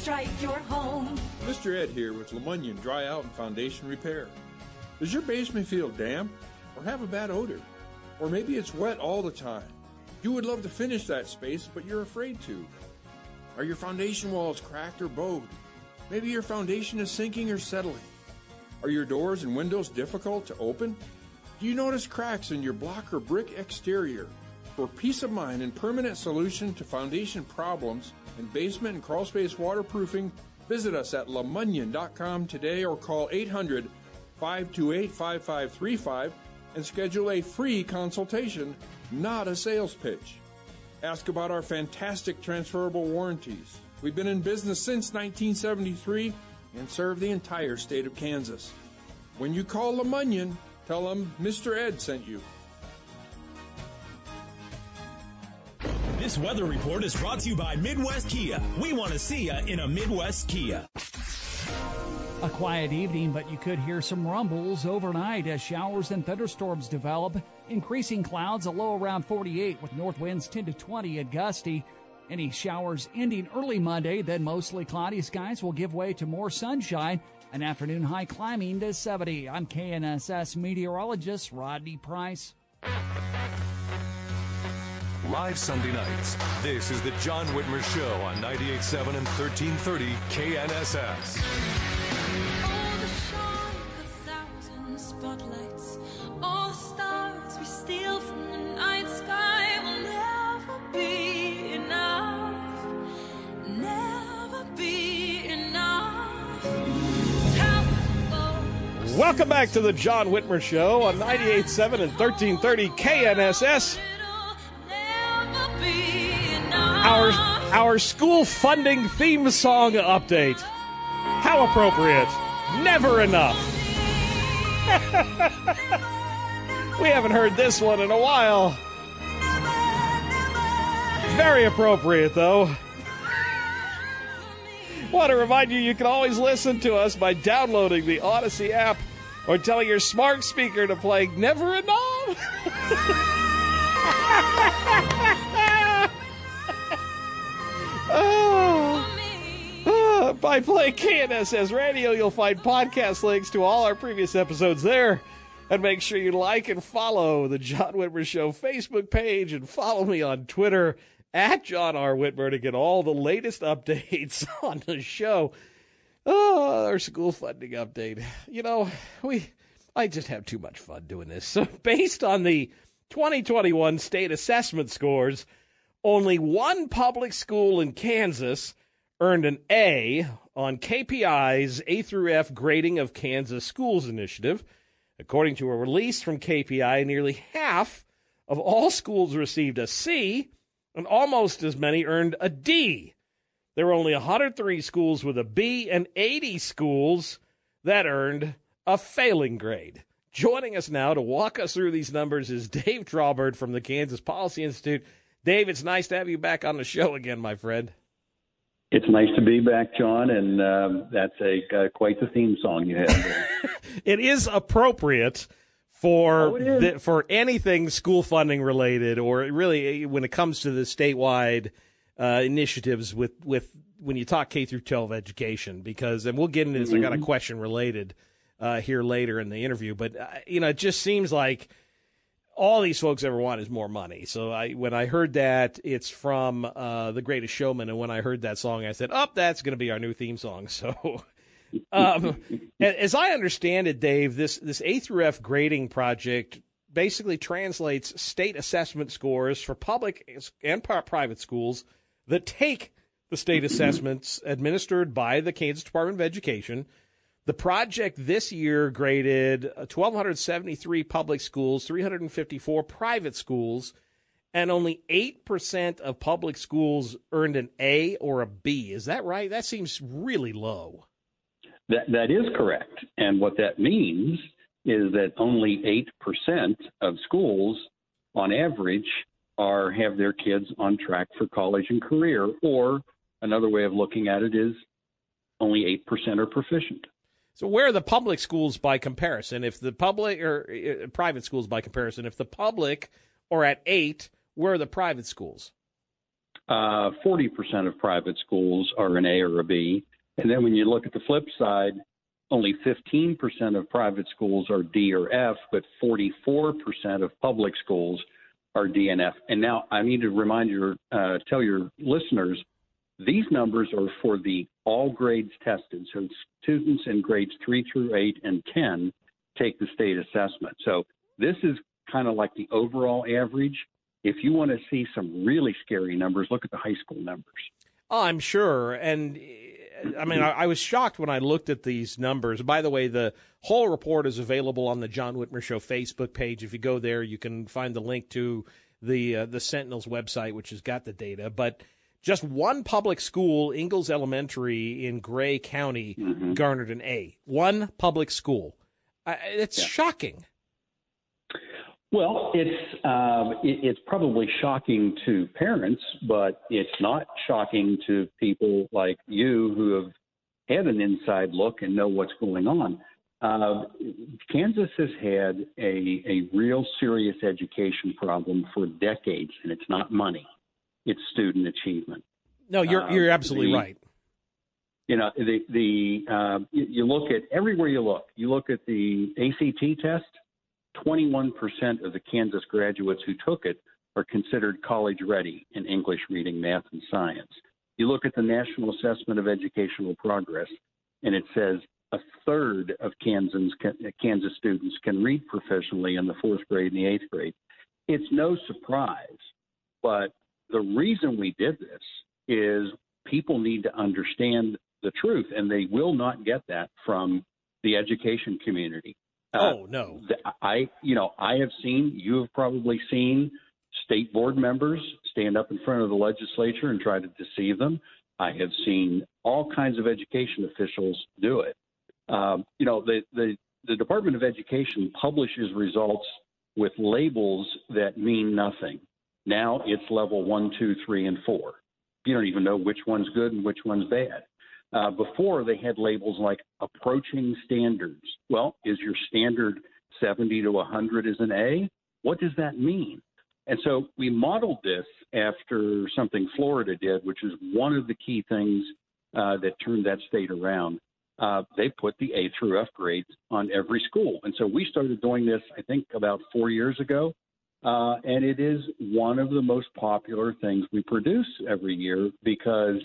Speaker 5: strike your home.
Speaker 17: Mr. Ed here with Lemunion Dry Out and Foundation Repair. Does your basement feel damp or have a bad odor? Or maybe it's wet all the time. You would love to finish that space, but you're afraid to. Are your foundation walls cracked or bowed? Maybe your foundation is sinking or settling. Are your doors and windows difficult to open? Do you notice cracks in your block or brick exterior? For peace of mind and permanent solution to foundation problems and basement and crawl space waterproofing, visit us at lemunion.com today or call 800 528 5535 and schedule a free consultation, not a sales pitch. Ask about our fantastic transferable warranties. We've been in business since 1973 and serve the entire state of Kansas. When you call Lemunion, tell them Mr. Ed sent you.
Speaker 6: This weather report is brought to you by Midwest Kia. We want to see you in a Midwest Kia.
Speaker 18: A quiet evening, but you could hear some rumbles overnight as showers and thunderstorms develop. Increasing clouds, a low around 48 with north winds 10 to 20 at gusty. Any showers ending early Monday, then mostly cloudy skies will give way to more sunshine. An afternoon high climbing to 70. I'm KNSS meteorologist Rodney Price.
Speaker 12: Live Sunday nights. This is the John Whitmer Show on 98.7 and 1330 KNSS.
Speaker 5: spotlights. All the stars we steal from the night sky will never be enough. Never be.
Speaker 1: Welcome back to the John Whitmer Show on 98.7 and 1330 KNSS. Our, our school funding theme song update. How appropriate. Never enough. we haven't heard this one in a while. Very appropriate, though. Want to remind you, you can always listen to us by downloading the Odyssey app or telling your smart speaker to play Never Enough. Oh. Ah, by playing KNSS Radio, you'll find podcast links to all our previous episodes there. And make sure you like and follow the John Whitmer Show Facebook page and follow me on Twitter at John R. Whitmer to get all the latest updates on the show. Oh, our school funding update. You know, we I just have too much fun doing this. So based on the 2021 state assessment scores, only one public school in Kansas earned an A on KPI's A through F grading of Kansas schools initiative. According to a release from KPI, nearly half of all schools received a C, and almost as many earned a D. There were only 103 schools with a B and 80 schools that earned a failing grade. Joining us now to walk us through these numbers is Dave Trabert from the Kansas Policy Institute. Dave, it's nice to have you back on the show again, my friend.
Speaker 19: It's nice to be back, John, and um, that's a uh, quite the theme song you have.
Speaker 1: it is appropriate for
Speaker 19: Oh, is.
Speaker 1: the, for anything school funding related, or really when it comes to the statewide uh, initiatives with with when you talk K through 12 education, because and we'll get into this. I got a
Speaker 19: Mhm.
Speaker 1: question related uh, here later in the interview, but uh, you know, it just seems like all these folks ever want is more money. So I, when I heard that it's from uh, The Greatest Showman, and when I heard that song, I said, "Oh, that's going to be our new theme song." So, um, as I understand it, Dave, this this A through F grading project basically translates state assessment scores for public and private schools that take the state assessments administered by the Kansas Department of Education. The project this year graded uh, 1,273 public schools, 354 private schools, and only 8% of public schools earned an A or a B. Is that right? That seems really low.
Speaker 19: That that is correct, and what that means is that only eight percent of schools, on average, are have their kids on track for college and career. Or another way of looking at it is only eight percent are proficient.
Speaker 1: So where are the public schools by comparison? If the public or uh, private schools by comparison, if the public are at 8, where are the private schools?
Speaker 19: Uh, Forty percent of private schools are an A or a B, and then when you look at the flip side, only fifteen percent of private schools are D or F, but forty-four percent of public schools are D and F. And now I need to remind your uh, tell your listeners these numbers are for the all grades tested. So students in grades three through eight and ten take the state assessment. So this is kind of like the overall average. If you want to see some really scary numbers, look at the high school numbers.
Speaker 1: Oh, I'm sure. And I mean, I, I was shocked when I looked at these numbers. By the way, the whole report is available on the John Whitmer Show Facebook page. If you go there, you can find the link to the uh, the Sentinel's website, which has got the data. But just one public school, Ingalls Elementary in Gray County, garnered an A. One public school. Uh, it's shocking.
Speaker 19: Well, it's um, it, it's probably shocking to parents, but it's not shocking to people like you who have had an inside look and know what's going on. Uh, Kansas has had a, a real serious education problem for decades, and it's not money; it's student achievement.
Speaker 1: No, you're
Speaker 19: Uh,
Speaker 1: you're absolutely
Speaker 19: the-
Speaker 1: right.
Speaker 19: You know, the the uh, you, you look at everywhere you look. You look at the ACT test. 21% of the Kansas graduates who took it are considered college ready in English, reading, math, and science. You look at the National Assessment of Educational Progress, and it says a third of Kansans, Kansas students can read proficiently in the fourth grade and the eighth grade. It's no surprise, but the reason we did this is people need to understand the truth, and they will not get that from the education community. Uh,
Speaker 1: oh no.
Speaker 19: the- I, you know, I have seen, you have probably seen state board members stand up in front of the legislature and try to deceive them. I have seen all kinds of education officials do it. Um, you know, the, the, the Department of Education publishes results with labels that mean nothing. Now it's level one, two, three, and four. You don't even know which one's good and which one's bad. Uh, before they had labels like approaching standards. Well, is your standard 70 to 100 is an A? What does that mean? And so we modeled this after something Florida did, which is one of the key things uh, that turned that state around. Uh, they put the A through F grades on every school. And so we started doing this, I think, about four years ago. Uh, and it is one of the most popular things we produce every year because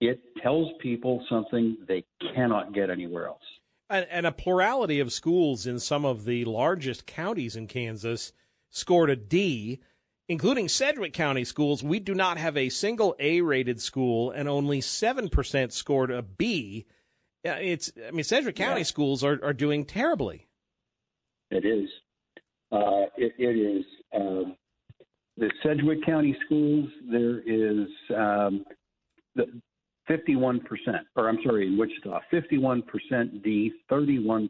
Speaker 19: it tells people something they cannot get anywhere else.
Speaker 1: And, and a plurality of schools in some of the largest counties in Kansas scored a D, including Sedgwick County schools. We do not have a single A rated school, and only 7% scored a B. It's, I mean, Sedgwick County
Speaker 19: Yeah.
Speaker 1: schools are, are doing terribly.
Speaker 19: It is. Uh, it, it is. Um, the Sedgwick County schools, there is um, the 51%, or I'm sorry, in Wichita, 51% D, 31%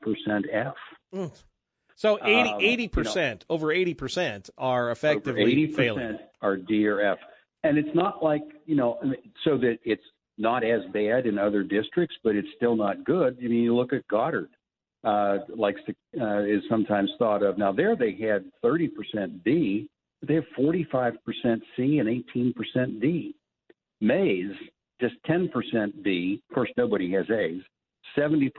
Speaker 19: F.
Speaker 1: Mm. So 80,
Speaker 19: Um,
Speaker 1: 80%, over 80% are effectively
Speaker 19: 80%
Speaker 1: failing.
Speaker 19: are D or F. And it's not like, you know, so that it's not as bad in other districts, but it's still not good. I mean, you look at Goddard. Uh, likes to uh, is sometimes thought of. Now there they had 30% D, but they have 45% C and 18% D. Maize just 10% D. Of course, nobody has A's. 70%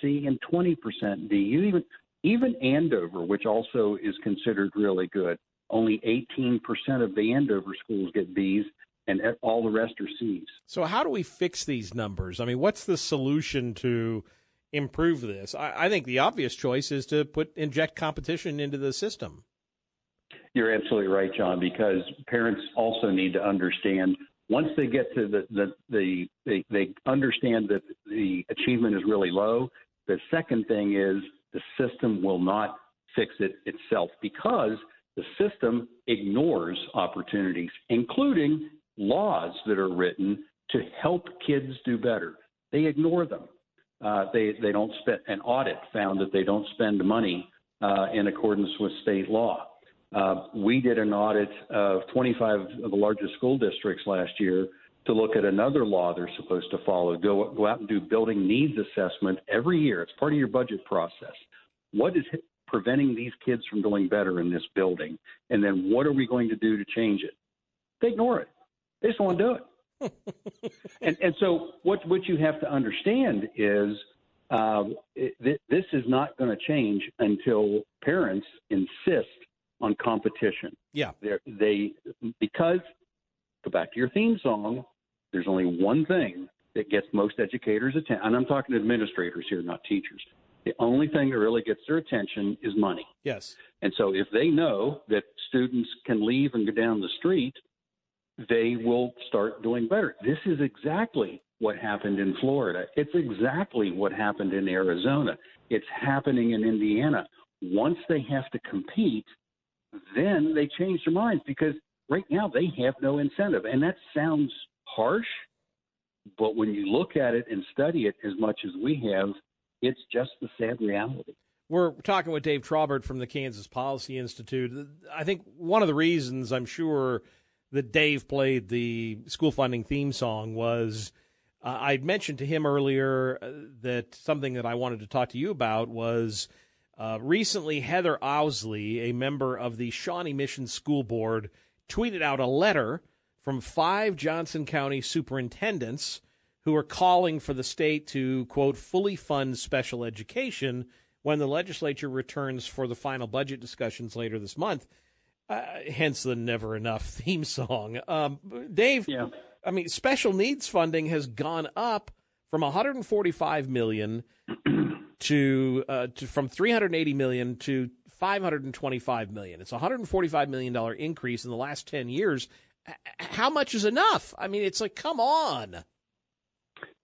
Speaker 19: C and 20% D. You even even Andover, which also is considered really good, only 18% of the Andover schools get B's, and all the rest are C's.
Speaker 1: So, how do we fix these numbers? I mean, what's the solution to improve this? I, I think the obvious choice is to put inject competition into the system.
Speaker 19: You're absolutely right, John, because parents also need to understand once they get to the, the, the they, they understand that the achievement is really low. The second thing is the system will not fix it itself because the system ignores opportunities, including laws that are written to help kids do better. They ignore them. Uh, they they don't spend. An audit found that they don't spend money uh, in accordance with state law. Uh, we did an audit of 25 of the largest school districts last year to look at another law they're supposed to follow. Go go out and do building needs assessment every year. It's part of your budget process. What is preventing these kids from doing better in this building? And then what are we going to do to change it? They ignore it. They just want to do it. And and so what what you have to understand is um, it, th- this is not going to change until parents insist on competition.
Speaker 1: Yeah.
Speaker 19: They're, they because go back to your theme song. There's only one thing that gets most educators' attention, and I'm talking to administrators here, not teachers. The only thing that really gets their attention is money.
Speaker 1: Yes.
Speaker 19: And so if they know that students can leave and go down the street, they will start doing better. This is exactly what happened in Florida. It's exactly what happened in Arizona. It's happening in Indiana. Once they have to compete, then they change their minds because right now they have no incentive. And that sounds harsh, but when you look at it and study it as much as we have, it's just the sad reality.
Speaker 1: We're talking with Dave Trabert from the Kansas Policy Institute. I think one of the reasons I'm sure that Dave played the school funding theme song was uh, I'd mentioned to him earlier uh, that something that I wanted to talk to you about was uh, recently Heather Ousley, a member of the Shawnee Mission School Board, tweeted out a letter from five Johnson County superintendents who are calling for the state to, quote, fully fund special education when the legislature returns for the final budget discussions later this month. Uh, hence the never enough theme song. Um, Dave,
Speaker 19: yeah.
Speaker 1: I mean, special needs funding has gone up from 145 million to, uh, to from 380 million to 525 million. It's a 145 million dollar increase in the last 10 years. How much is enough? I mean, it's like, come on.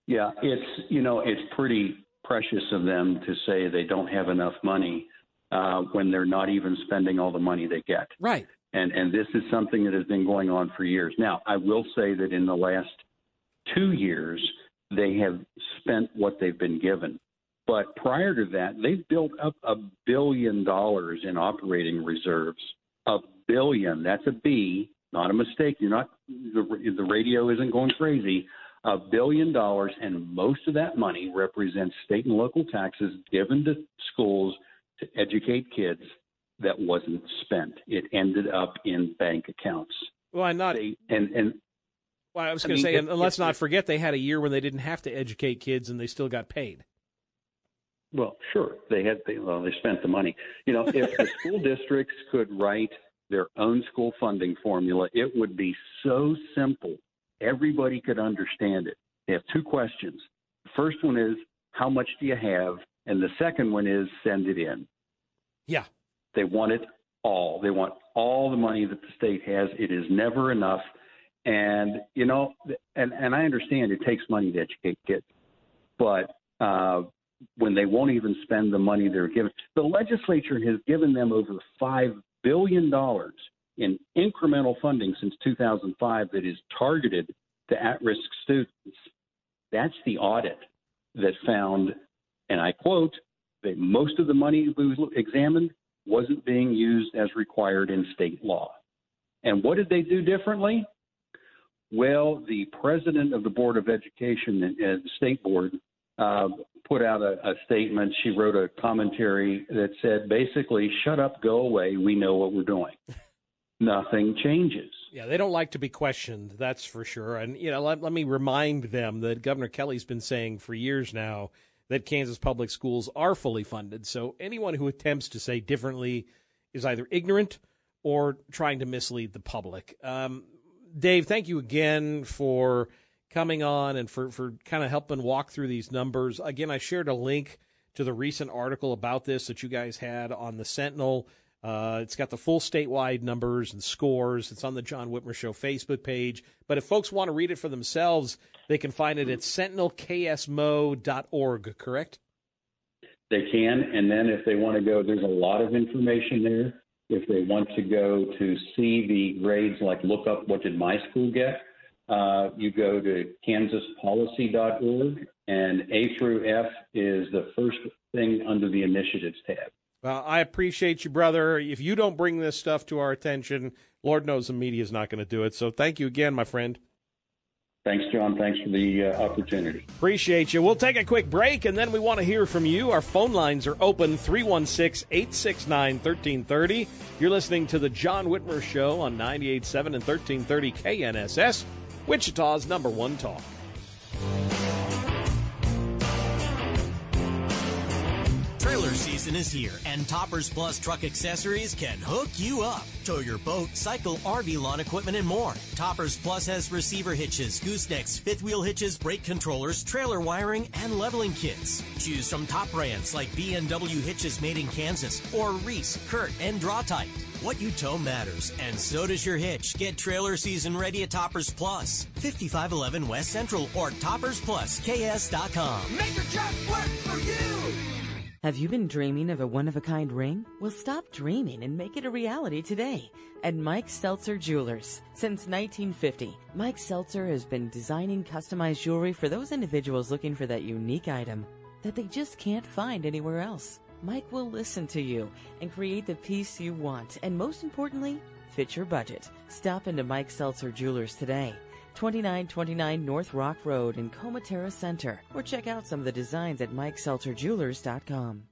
Speaker 19: Yeah, it's you know it's pretty precious of them to say they don't have enough money uh, when they're not even spending all the money they get.
Speaker 1: Right.
Speaker 19: And and this is something that has been going on for years. Now, I will say that in the last two years they have spent what they've been given. But prior to that, they've built up a billion dollars in operating reserves. A billion. That's a B, not a mistake. You're not the, the radio isn't going crazy. A billion dollars, and most of that money represents state and local taxes given to schools to educate kids that wasn't spent. It ended up in bank accounts.
Speaker 1: Well, I'm not.
Speaker 19: They, and and
Speaker 1: Well, I was going to say, and let's not forget they had a year when they didn't have to educate kids and they still got paid.
Speaker 19: Well, sure. They had they, well, they spent the money. You know, if the school districts could write their own school funding formula, it would be so simple. Everybody could understand it. They have two questions. The first one is how much do you have, and the second one is send it in.
Speaker 1: Yeah.
Speaker 19: They want it all. They want all the money that the state has. It is never enough. And you know, and and I understand it takes money to educate kids, but uh, when they won't even spend the money they're given, the legislature has given them over five billion dollars in incremental funding since 2005 that is targeted to at-risk students. That's the audit that found, and I quote, that most of the money we examined wasn't being used as required in state law. And what did they do differently? Well, the president of the Board of Education and the state board uh, put out a, a statement. She wrote a commentary that said basically, "Shut up, go away. We know what we're doing." Nothing changes.
Speaker 1: Yeah, they don't like to be questioned, that's for sure. And, you know, let, let me remind them that Governor Kelly's been saying for years now that Kansas public schools are fully funded. So anyone who attempts to say differently is either ignorant or trying to mislead the public. Um, Dave, thank you again for coming on and for, for kind of helping walk through these numbers. Again, I shared a link to the recent article about this that you guys had on the Sentinel. Uh, it's got the full statewide numbers and scores. It's on the John Whitmer Show Facebook page. But if folks want to read it for themselves, they can find it at sentinelksmo.org, correct?
Speaker 19: They can, and then if they want to go, there's a lot of information there. If they want to go to see the grades, like look up what did my school get, uh, you go to kansaspolicy.org, and A through F is the first thing under the initiatives tab.
Speaker 1: Well, I appreciate you, brother. If you don't bring this stuff to our attention, Lord knows the media is not going to do it. So thank you again, my friend.
Speaker 19: Thanks, John. Thanks for the uh, opportunity.
Speaker 1: Appreciate you. We'll take a quick break and then we want to hear from you. Our phone lines are open 316 869 1330. You're listening to The John Whitmer Show on 98.7 and 1330 KNSS, Wichita's number one talk.
Speaker 20: Season is here, and Toppers Plus Truck Accessories can hook you up. Tow your boat, cycle, RV lawn equipment, and more. Toppers Plus has receiver hitches, goosenecks, fifth wheel hitches, brake controllers, trailer wiring, and leveling kits. Choose from top brands like B&W Hitches made in Kansas, or Reese, CURT, and Draw-Tite. What you tow matters, and so does your hitch. Get trailer season ready at Toppers Plus, 5511 West Central, or toppersplusks.com.
Speaker 3: Make your truck work for you.
Speaker 21: Have you been dreaming of a one of a kind ring? Well, stop dreaming and make it a reality today at Mike Seltzer Jewelers. Since 1950, Mike Seltzer has been designing customized jewelry for those individuals looking for that unique item that they just can't find anywhere else. Mike will listen to you and create the piece you want, and most importantly, fit your budget. Stop into Mike Seltzer Jewelers today. 2929 North Rock Road in Comotara Center, or check out some of the designs at MikeSeltzerJewelers.com.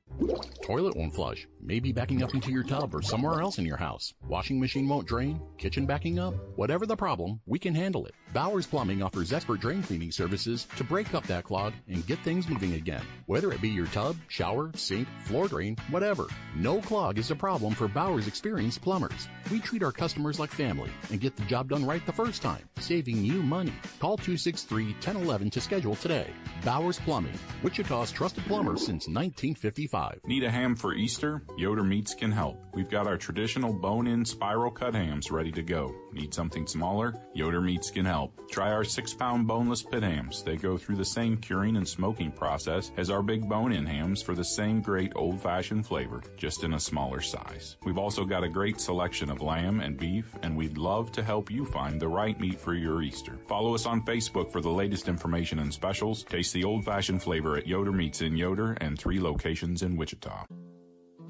Speaker 22: Toilet won't flush. Maybe backing up into your tub or somewhere else in your house. Washing machine won't drain. Kitchen backing up. Whatever the problem, we can handle it. Bowers Plumbing offers expert drain cleaning services to break up that clog and get things moving again. Whether it be your tub, shower, sink, floor drain, whatever. No clog is a problem for Bowers experienced plumbers. We treat our customers like family and get the job done right the first time, saving you money. Call 263-1011 to schedule today. Bowers Plumbing, Wichita's trusted plumber since 1955.
Speaker 23: Need a ham for Easter? Yoder Meats can help. We've got our traditional bone-in spiral cut hams ready to go. Need something smaller? Yoder Meats can help. Try our six-pound boneless pit hams. They go through the same curing and smoking process as our big bone-in hams for the same great old-fashioned flavor, just in a smaller size. We've also got a great selection of lamb and beef, and we'd love to help you find the right meat for your Easter. Follow us on Facebook for the latest information and specials. Taste the old-fashioned flavor at Yoder Meats in Yoder and three locations in Wichita.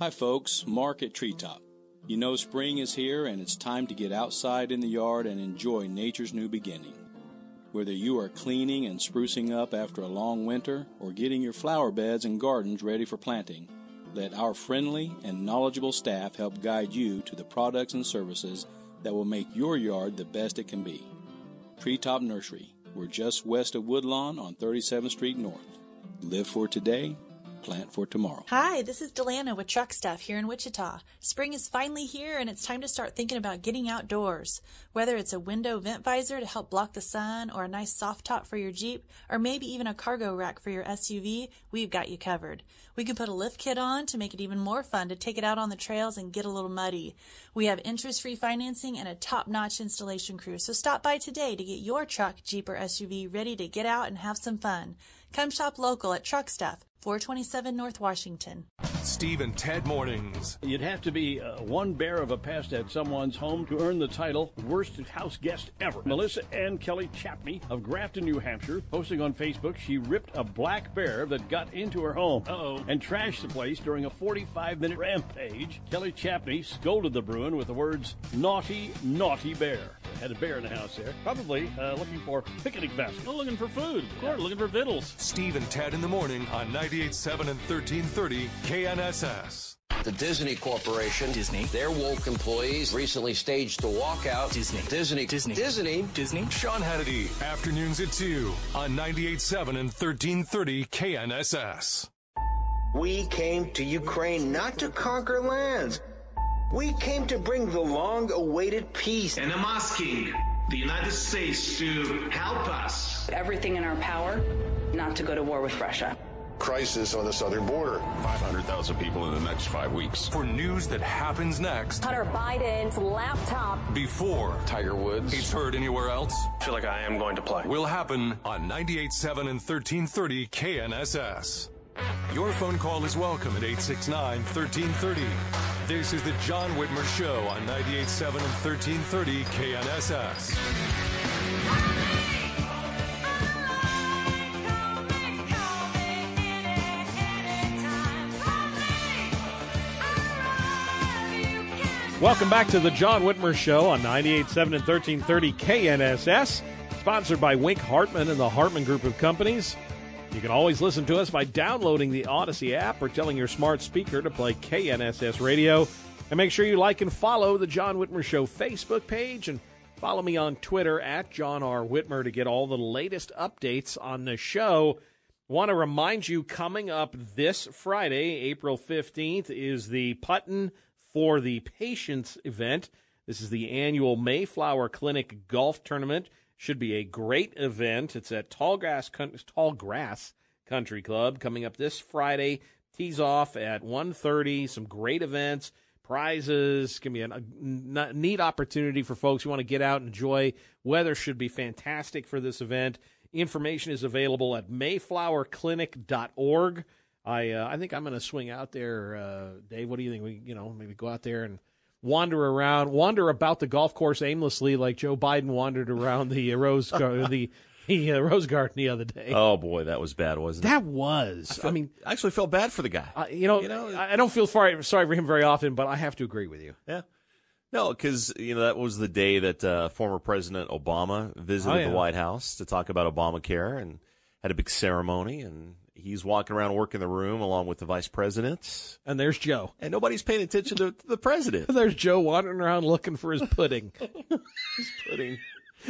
Speaker 24: Hi, folks. Mark at Treetop. You know, spring is here and it's time to get outside in the yard and enjoy nature's new beginning. Whether you are cleaning and sprucing up after a long winter or getting your flower beds and gardens ready for planting, let our friendly and knowledgeable staff help guide you to the products and services that will make your yard the best it can be. Treetop Nursery. We're just west of Woodlawn on 37th Street North. Live for today, plant for tomorrow.
Speaker 25: Hi, this is Delana with Truck Stuff here in Wichita. Spring is finally here and it's time to start thinking about getting outdoors. Whether it's a window vent visor to help block the sun or a nice soft top for your Jeep or maybe even a cargo rack for your SUV, we've got you covered. We can put a lift kit on to make it even more fun to take it out on the trails and get a little muddy. We have interest-free financing and a top-notch installation crew, so stop by today to get your truck, Jeep, or SUV ready to get out and have some fun. Come shop local at Truck Stuff, 427 North Washington.
Speaker 12: Steve and Ted Mornings.
Speaker 10: You'd have to be uh, one bear of a pest at someone's home to earn the title Worst House Guest Ever. Melissa Ann Kelly Chapney of Grafton, New Hampshire, posting on Facebook, she ripped a black bear that got into her home uh-oh, and trashed the place during a 45 minute rampage. Kelly Chapney scolded the Bruin with the words, Naughty, naughty bear.
Speaker 1: Had a bear in the house there. Probably uh, looking for picnic basket.
Speaker 26: Oh, looking for food. Of course, looking for vittles.
Speaker 12: Steve and Ted in the morning on 98.7 and 1330 KNSS.
Speaker 27: The Disney Corporation, Disney, their woke employees recently staged a walkout. Disney, Disney, Disney, Disney,
Speaker 12: Disney. Sean Hannity, afternoons at 2 on 98.7 and 1330 KNSS.
Speaker 28: We came to Ukraine not to conquer lands. We came to bring the long awaited peace.
Speaker 29: And I'm asking the United States to help us.
Speaker 30: Everything in our power not to go to war with Russia.
Speaker 31: Crisis on the southern border.
Speaker 12: 500,000 people in the next five weeks. For news that happens next.
Speaker 32: Hunter Biden's laptop.
Speaker 12: Before
Speaker 27: Tiger Woods.
Speaker 12: It's heard anywhere else.
Speaker 29: I feel like I am going to play.
Speaker 12: Will happen on 98.7 and 1330 KNSS. Your phone call is welcome at 869 1330. This is the John Whitmer Show on 98.7 and 1330 KNSS.
Speaker 1: Welcome back to the John Whitmer Show on 98.7 and 1330 KNSS, sponsored by Wink Hartman and the Hartman Group of Companies. You can always listen to us by downloading the Odyssey app or telling your smart speaker to play KNSS Radio. And make sure you like and follow the John Whitmer Show Facebook page and follow me on Twitter at John R. Whitmer to get all the latest updates on the show. Want to remind you coming up this Friday, April 15th, is the Putton for the Patients event. This is the annual Mayflower Clinic Golf Tournament. Should be a great event. It's at Tallgrass, Tallgrass Country Club coming up this Friday. Tees off at 1.30. Some great events, prizes. To be a, a neat opportunity for folks who want to get out and enjoy. Weather should be fantastic for this event. Information is available at mayflowerclinic.org. I uh, I think I'm going to swing out there, uh, Dave. What do you think? We you know maybe go out there and wander around, wander about the golf course aimlessly, like Joe Biden wandered around the uh, rose gar- the the uh, rose garden the other day.
Speaker 33: Oh boy, that was bad, wasn't it?
Speaker 1: That was. I,
Speaker 33: felt-
Speaker 1: mean,
Speaker 33: I actually felt bad for the guy.
Speaker 1: you know, I I don't feel sorry sorry for him very often, but I have to agree with you.
Speaker 33: Yeah. No, because you know that was the day that uh, former President Obama visited
Speaker 1: Oh, yeah.
Speaker 33: the White House to talk about Obamacare and had a big ceremony, and he's walking around working the room along with the vice president,
Speaker 1: And there's Joe.
Speaker 33: and nobody's paying attention to the president.
Speaker 1: There's Joe wandering around looking for his pudding.
Speaker 33: His pudding.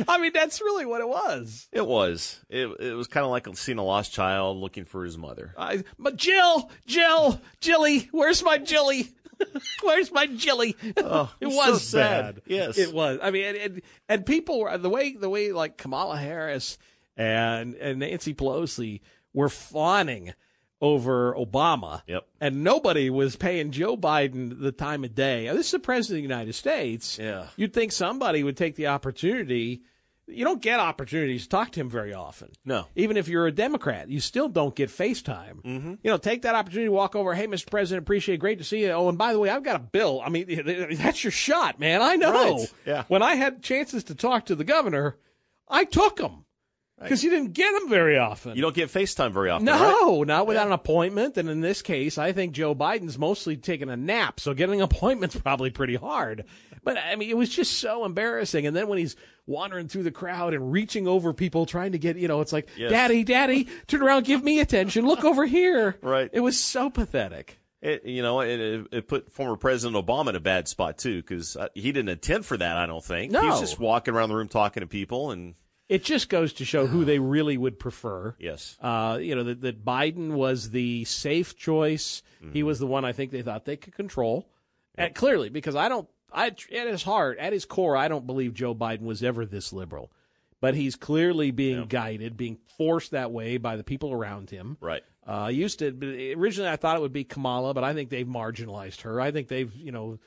Speaker 1: I mean, that's really what it was.
Speaker 33: It was. It, it was kind of like seeing a lost child looking for his mother.
Speaker 1: I, but Jill, Jill, Jilly, where's my Jilly? where's my Jilly?
Speaker 33: Oh,
Speaker 1: it was
Speaker 33: so sad. Yes.
Speaker 1: it was. I mean, and, and, and people were the way the way like Kamala Harris and and Nancy Pelosi were fawning over Obama.
Speaker 33: Yep.
Speaker 1: And nobody was paying Joe Biden the time of day. This is the president of the United States.
Speaker 33: Yeah.
Speaker 1: You'd think somebody would take the opportunity. You don't get opportunities to talk to him very often.
Speaker 33: No.
Speaker 1: Even if you're a Democrat, you still don't get FaceTime. Mm-hmm. You know, take that opportunity to walk over. Hey, Mr. President, appreciate it. Great to see you. Oh, and by the way, I've got a bill. I mean, that's your shot, man. I know.
Speaker 33: Right. Yeah.
Speaker 1: When I had chances to talk to the governor, I took them because you didn't get them very often.
Speaker 33: You don't get FaceTime very often.
Speaker 1: No,
Speaker 33: right?
Speaker 1: not without an appointment. And in this case, I think Joe Biden's mostly taking a nap, so getting an appointment's probably pretty hard. But I mean, it was just so embarrassing. And then when he's wandering through the crowd and reaching over people, trying to get, you know, it's like,
Speaker 33: Yes.
Speaker 1: Daddy, Daddy, turn around, give me attention, look over here.
Speaker 33: Right.
Speaker 1: It was so pathetic.
Speaker 33: It, you know, it, it, it put former President Obama in a bad spot too because uh, he didn't intend for that. I don't think. He was just walking around the room talking to people, and
Speaker 1: It just goes to show who they really would prefer.
Speaker 33: yes,
Speaker 1: Uh, you know, that, that Biden was the safe choice. He was the one I think they thought they could control. And clearly, because I don't, I, at his heart, at his core, I don't believe Joe Biden was ever this liberal. But he's clearly being guided, being forced that way by the people around him.
Speaker 33: right.
Speaker 1: Uh, I used to originally I thought it would be Kamala, but I think they've marginalized her. I think they've you know.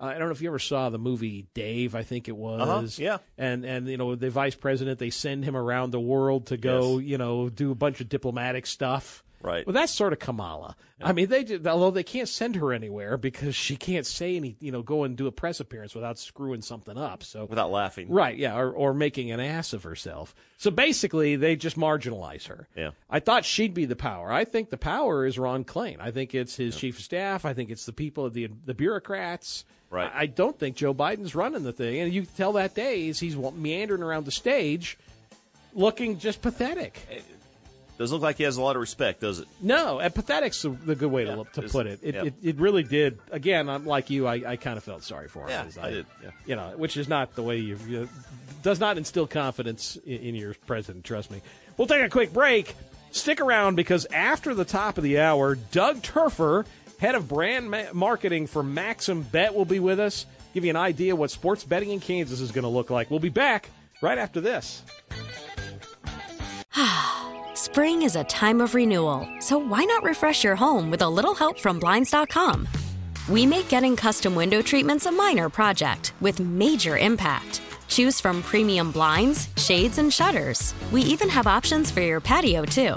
Speaker 1: Uh, I don't know if you ever saw the movie Dave. I think it was.
Speaker 33: Uh-huh, yeah.
Speaker 1: And and you know the vice president, they send him around the world to go, you know, do a bunch of diplomatic stuff.
Speaker 33: Right.
Speaker 1: Well, that's sort of Kamala. I mean, they did, although they can't send her anywhere because she can't say any, you know, go and do a press appearance without screwing something up. So
Speaker 33: Without laughing.
Speaker 1: Right, yeah, or, or making an ass of herself. So basically, they just marginalize her.
Speaker 33: Yeah.
Speaker 1: I thought she'd be the power. I think the power is Ron Klain. I think it's his chief of staff. I think it's the people, the the bureaucrats.
Speaker 33: Right.
Speaker 1: I, I don't think Joe Biden's running the thing, and you can tell that day is he's meandering around the stage, looking just pathetic.
Speaker 33: doesn't look like he has a lot of respect, does it?
Speaker 1: No, and pathetic's the, good way to, look- to put it. It,
Speaker 33: yeah.
Speaker 1: it. it really did. Again, I'm like you. I, I kind of felt sorry for him.
Speaker 33: Yeah,
Speaker 1: 'cause
Speaker 33: I did, yeah.
Speaker 1: You know, which is not the way you, you does not instill confidence in, in your president. Trust me. We'll take a quick break. Stick around because after the top of the hour, Doug Turfer, head of brand ma- marketing for Maxim Bet, will be with us. Give you an idea what sports betting in Kansas is going to look like. We'll be back right after this.
Speaker 34: Spring is a time of renewal, so why not refresh your home with a little help from Blinds.com? We make getting custom window treatments a minor project with major impact. Choose from premium blinds, shades, and shutters. We even have options for your patio, too.